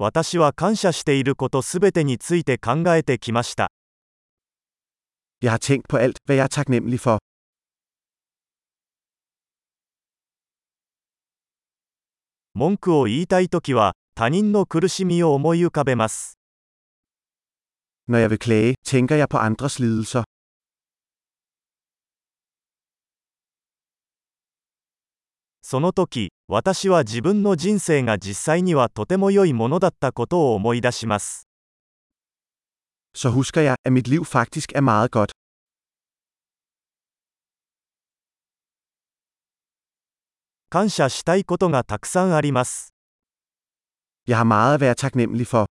私は感謝していることすべてについて考えてきました。文句を言いたいときは、他人の苦しみを思い浮かべます。その時、私は自分の人生が実際にはとても良いものだったことを思い出します。Så husker jeg, at mit liv faktisk er meget godt. 感謝したいことがたくさんあります。Jeg har meget at være taknemmelig for.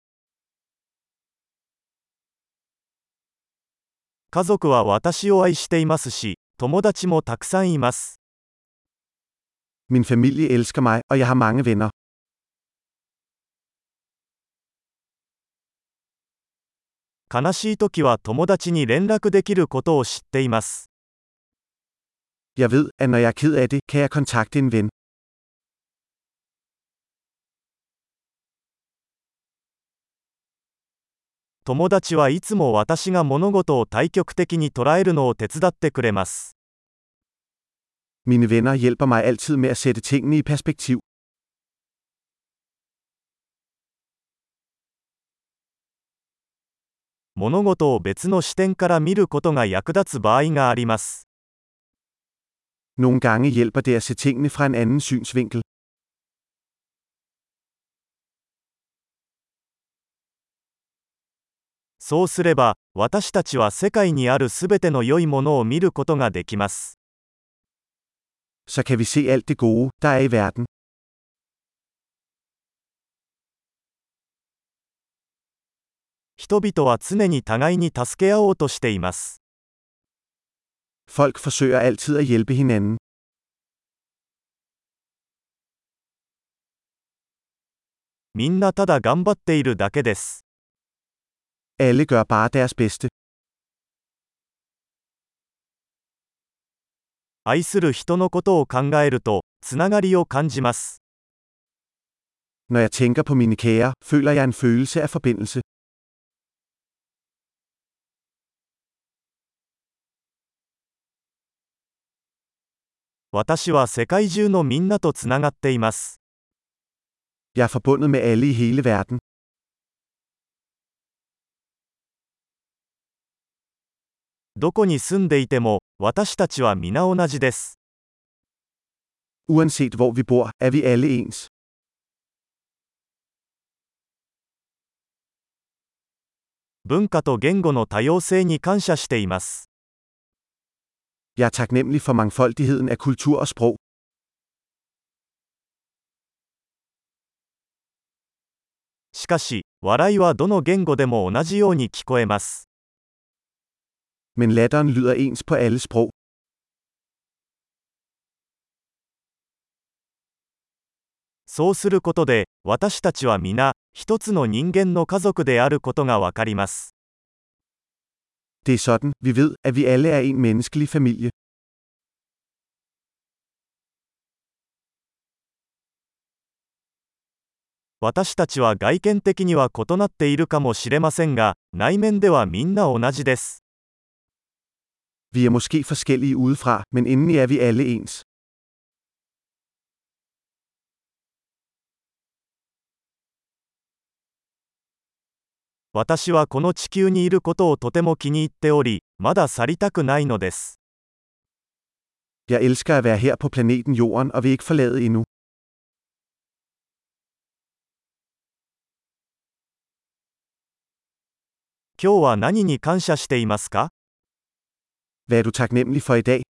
家族は私を愛していますし、友達もたくさんいます。Min familie elsker mig, og jeg har mange venner. 悲しい時は友達に連絡できることを知っています。Jeg ved, at når jeg er ked af det, kan jeg kontakte en ven. 友達はいつも私が物事を対極的に捉えるのを手伝ってくれます。Mine venner hjælper mig altid med at sætte tingene i perspektiv. 物事を別の視点から見ることが役立つ場合があります。Nogle gange hjælper det at se tingene fra en anden synsvinkel. そうすれば、私たちは世界にあるすべての良いものを見ることができます。Så kan vi se alt det gode, der er i verden. 人々は常に互いに助け合おうとしています。Folk forsøger altid at hjælpe hinanden. みんなただ頑張っているだけです。Alle gør bare deres bedste. 愛する人のことを考えるとつながりを感じます。私は世界中のみんなとつながっています。どこに住んでいても私たちは皆同じです。文化と言語の多様性に感謝しています。しかし、笑いはどの言語でも同じように聞こえます。そうすることで、私たちは皆、一つの人間の家族であることがわかります。私たちは外見的には異なっているかもしれませんが、内面ではみんな同じです。Vi er måske forskellige udefra, men indeni er vi alle ens. 私はこの地球にいることをとても気に入っており、まだ去りたくないのです。Jeg elsker at være her på planeten Jorden og vil ikke forlade endnu. 今日は何に感謝していますか Hvad er du taknemmelig for i dag?